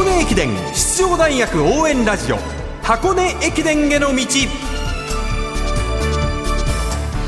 箱根駅伝出場大学応援ラジオ箱根駅伝への道。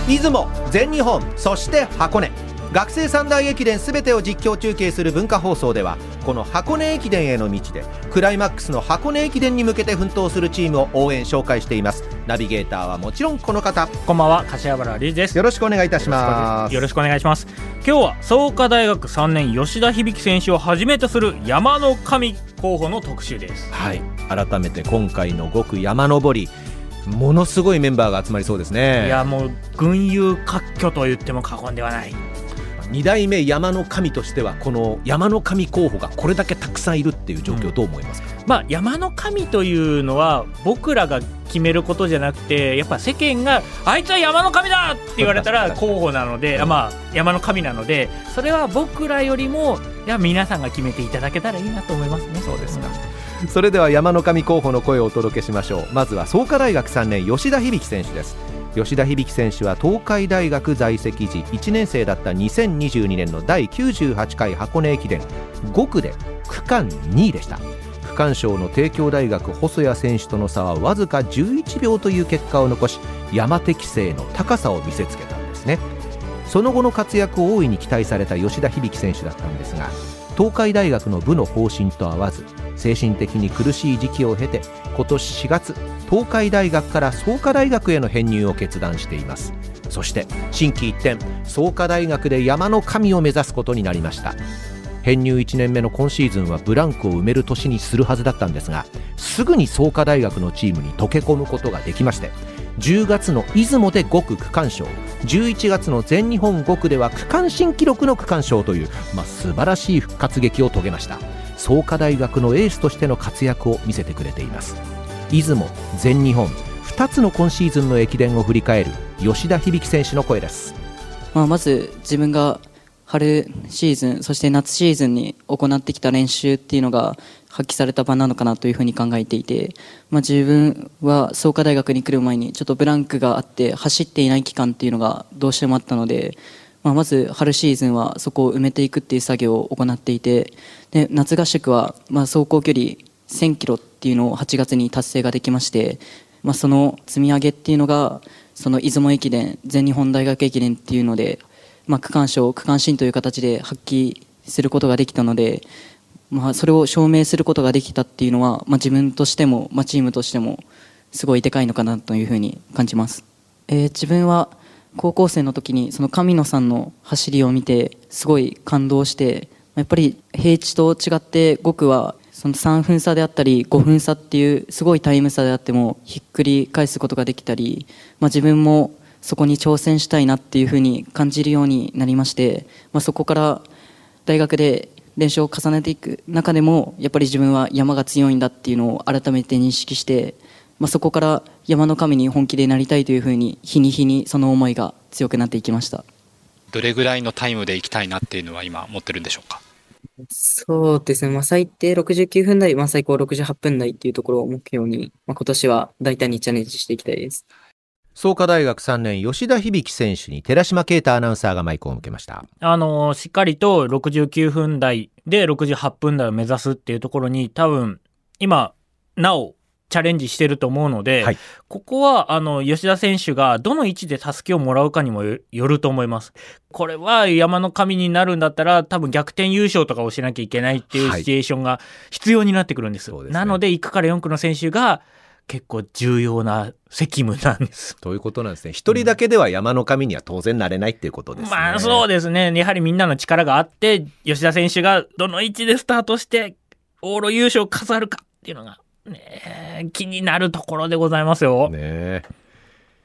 出雲全日本そして箱根。学生三大駅伝すべてを実況中継する文化放送ではこの箱根駅伝への道でクライマックスの箱根駅伝に向けて奮闘するチームを応援紹介しています。ナビゲーターはもちろんこの方。こんばんは柏原理です。よろしくお願いいたします。よろしくお願いします今日は創価大学3年吉田響選手をはじめとする山の神候補の特集です。はい。改めて今回の5区山登りものすごいメンバーが集まりそうですね。いやもう群雄割拠と言っても過言ではない。2代目山の神としてはこの山の神候補がこれだけたくさんいるっていう状況どう思いますか、うん、まあ、山の神というのは僕らが決めることじゃなくてやっぱ世間があいつは山の神だ!って言われたら 候補なので、まあ、山の神なのでそれは僕らよりもいや皆さんが決めていただけたらいいなと思いますね。そうですか、それでは山の神候補の声をお届けしましょう。まずは創価大学3年吉田響選手です。吉田響選手は東海大学在籍時1年生だった2022年の第98回箱根駅伝5区で区間2位でした区間賞の帝京大学細谷選手との差はわずか11秒という結果を残し山適正の高さを見せつけたんですね。その後の活躍を大いに期待された吉田響選手だったんですが東海大学の部の方針と合わず精神的に苦しい時期を経て今年4月東海大学から創価大学への編入を決断しています。そして心機一転創価大学で山の神を目指すことになりました。編入1年目の今シーズンはブランクを埋める年にするはずだったんですがすぐに創価大学のチームに溶け込むことができまして10月の出雲で5区区間賞11月の全日本5区では区間新記録の区間賞という、まあ、素晴らしい復活劇を遂げました。創価大学のエースとしての活躍を見せてくれています。出雲全日本2つの今シーズンの駅伝を振り返る吉田響選手の声です、まあ、まず自分が春シーズンそして夏シーズンに行ってきた練習っていうのが発揮された場なのかなというふうに考えていて、まあ、自分は創価大学に来る前にちょっとブランクがあって走っていない期間っていうのがどうしてもあったので、まあ、まず春シーズンはそこを埋めていくっていう作業を行っていてで夏合宿はま走行距離1000キロっていうのを8月に達成ができまして、まあ、その積み上げっていうのがその出雲駅伝全日本大学駅伝っていうので、まあ、区間賞区間新という形で発揮することができたので、まあ、それを証明することができたっていうのは、まあ、自分としても、まあ、チームとしてもすごいでかいのかなというふうに感じます、えー、自分は高校生の時にその神野さんの走りを見てすごい感動してやっぱり平地と違って5区はその3分差であったり5分差っていうすごいタイム差であってもひっくり返すことができたり、まあ、自分もそこに挑戦したいなっていうふうに感じるようになりまして、まあ、そこから大学で練習を重ねていく中でもやっぱり自分は山が強いんだっていうのを改めて認識して、まあ、そこから山の神に本気でなりたいというふうに日に日にその思いが強くなっていきましたどれぐらいのタイムでいきたいなっていうのは今持ってるんでしょうか？そうですね。まあ、最低69分台、まあ、最高68分台っていうところを目標に、まあ、今年は大胆にチャレンジしていきたいです。創価大学3年吉田響選手に寺島啓太アナウンサーがマイクを向けましたあのしっかりと69分台で68分台を目指すっていうところに多分今なおチャレンジしてると思うので、はい、ここはあの吉田選手がどの位置でたすきをもらうかにもよると思います。これは山の神になるんだったら多分逆転優勝とかをしなきゃいけないっていうシチュエーションが必要になってくるんです。はい、なので1区から4区の選手が結構重要な責務なんです。ということなんですね。一人だけでは山の神には当然なれないっていうことですね。まあそうですね。やはりみんなの力があって、吉田選手がどの位置でスタートして、往路優勝を飾るかっていうのがね気になるところでございますよ。ね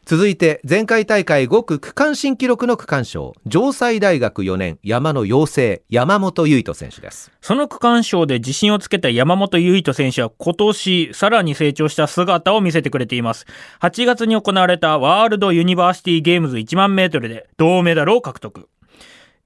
続いて前回大会5区区間新記録の区間賞城西大学4年山の妖精山本唯斗選手です。その区間賞で自信をつけた山本唯斗選手は今年さらに成長した姿を見せてくれています。8月に行われたワールドユニバーシティゲームズ1万メートルで銅メダルを獲得。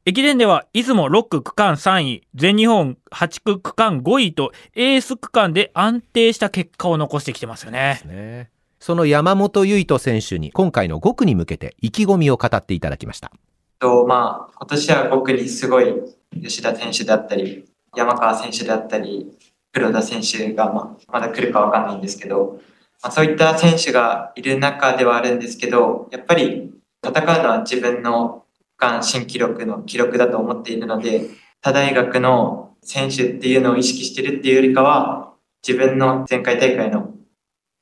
駅伝では出雲6区区間3位、全日本8区区間5位とエース区間で安定した結果を残してきてますよね。その山本唯斗選手に今回の5区に向けて意気込みを語っていただきました。とまあ、今年は5区にすごい吉田選手であったり、山川選手であったり、黒田選手がままだ来るかわかんないんですけど、まあ、そういった選手がいる中ではあるんですけど、やっぱり戦うのは自分の区間新記録の記録だと思っているので、他大学の選手っていうのを意識してるっていうよりかは、自分の前回大会の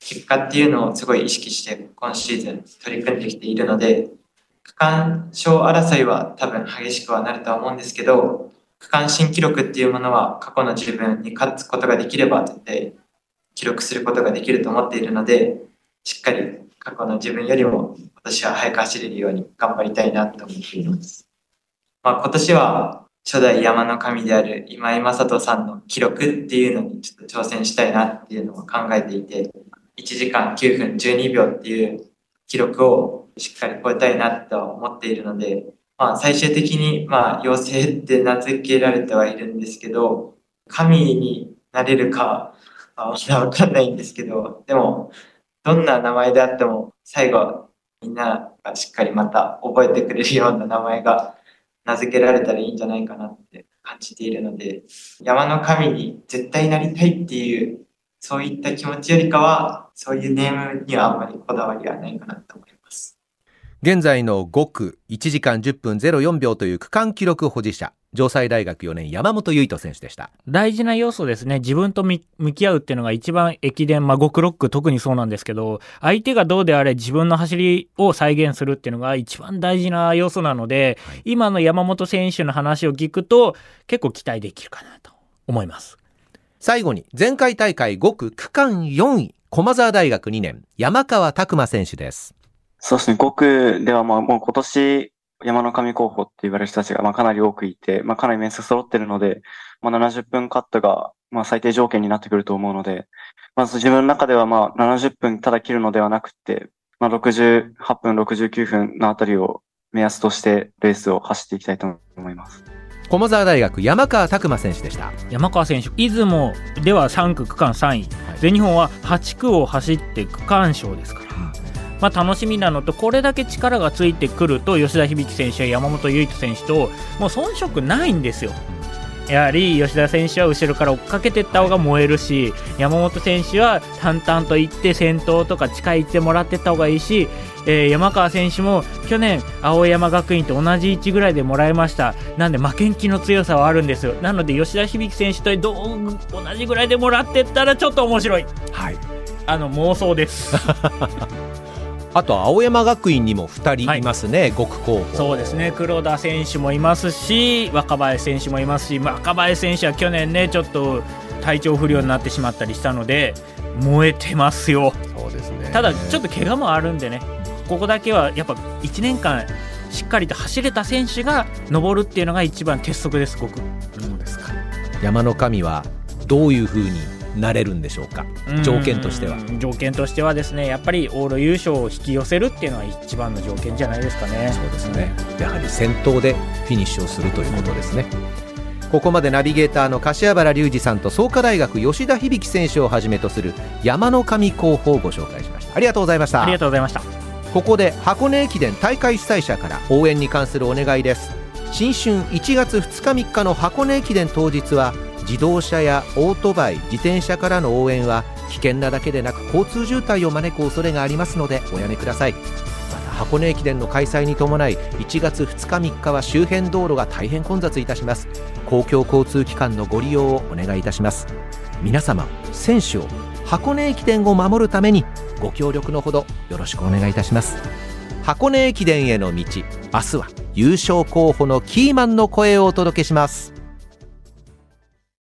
結果っていうのをすごい意識して今シーズン取り組んできているので、区間賞争いは多分激しくはなるとは思うんですけど、区間新記録っていうものは過去の自分に勝つことができれば絶対記録することができると思っているので、しっかり過去の自分よりも今年は早く走れるように頑張りたいなと思っています。まあ、今年は初代山の神である今井正人さんの記録っていうのにちょっと挑戦したいなっていうのを考えていて、1時間9分12秒っていう記録をしっかり超えたいなと思っているので、まあ、最終的に、まあ、妖精って名付けられてはいるんですけど、神になれるかはまだわかんないんですけど、でも、どんな名前であっても、最後、みんながしっかりまた覚えてくれるような名前が名付けられたらいいんじゃないかなって感じているので、山の神に絶対なりたいっていう、そういった気持ちよりかは、そういうネームにはあんまりこだわりはないかなと思います。現在の5区1時間10分04秒という区間記録保持者城西大学4年山本唯斗選手でした。大事な要素ですね。自分と向き合うっていうのが一番駅伝、まあ、5区6区特にそうなんですけど相手がどうであれ自分の走りを再現するっていうのが一番大事な要素なので、はい、今の山本選手の話を聞くと結構期待できるかなと思います最後に前回大会5区区間4位駒澤大学2年山川拓馬選手ですそうですね、5区ではまあもう今年山の神候補って言われる人たちがまあかなり多くいて、まあかなり面接揃ってるので、まあ70分カットがまあ最低条件になってくると思うので、まず自分の中ではまあ70分ただ切るのではなくて、まあ68分、69分のあたりを目安としてレースを走っていきたいと思います。駒澤大学山川拓馬選手でした。山川選手出雲では3区区間3位、はい、全日本は8区を走って区間賞ですから、まあ、楽しみなのとこれだけ力がついてくると吉田響選手や山本唯斗選手ともう遜色ないんですよ。やはり吉田選手は後ろから追っかけていった方が燃えるし山本選手は淡々と行って先頭とか近い行ってもらっていった方がいいし、えー、山川選手も去年青山学院と同じ位置ぐらいでもらいました。なんで負けん気の強さはあるんですよ。なので吉田響選手と同じぐらいでもらっていったらちょっと面白い。はい。あの妄想です あと青山学院にも2人い。ますね、はい、5区候補。そうですね。黒田選手もいますし若林選手もいますし若林選手は去年ねちょっと体調不良になってしまったりしたので燃えてますよ。そうですね。ただちょっと怪我もあるんでねここだけはやっぱ1年間しっかりと走れた選手が登るっていうのが一番鉄則です僕そうですか。山の神はどういうふうになれるんでしょうか？条件としては。条件としてはですねやっぱり往路優勝を引き寄せるっていうのは一番の条件じゃないですかね。そうですね。やはり先頭でフィニッシュをするということですね、ここまでナビゲーターの柏原隆二さんと創価大学吉田響選手をはじめとする山の神候補をご紹介しました。ありがとうございました。ありがとうございました。ここで箱根駅伝大会主催者から応援に関するお願いです。新春1月2日3日の箱根駅伝当日は自動車やオートバイ自転車からの応援は危険なだけでなく交通渋滞を招く恐れがありますのでおやめください。また箱根駅伝の開催に伴い1月2日3日は周辺道路が大変混雑いたします。公共交通機関のご利用をお願いいたします。皆様選手を箱根駅伝を守るためにご協力のほどよろしくお願いいたします。箱根駅伝への道明日は優勝候補のキーマンの声をお届けします。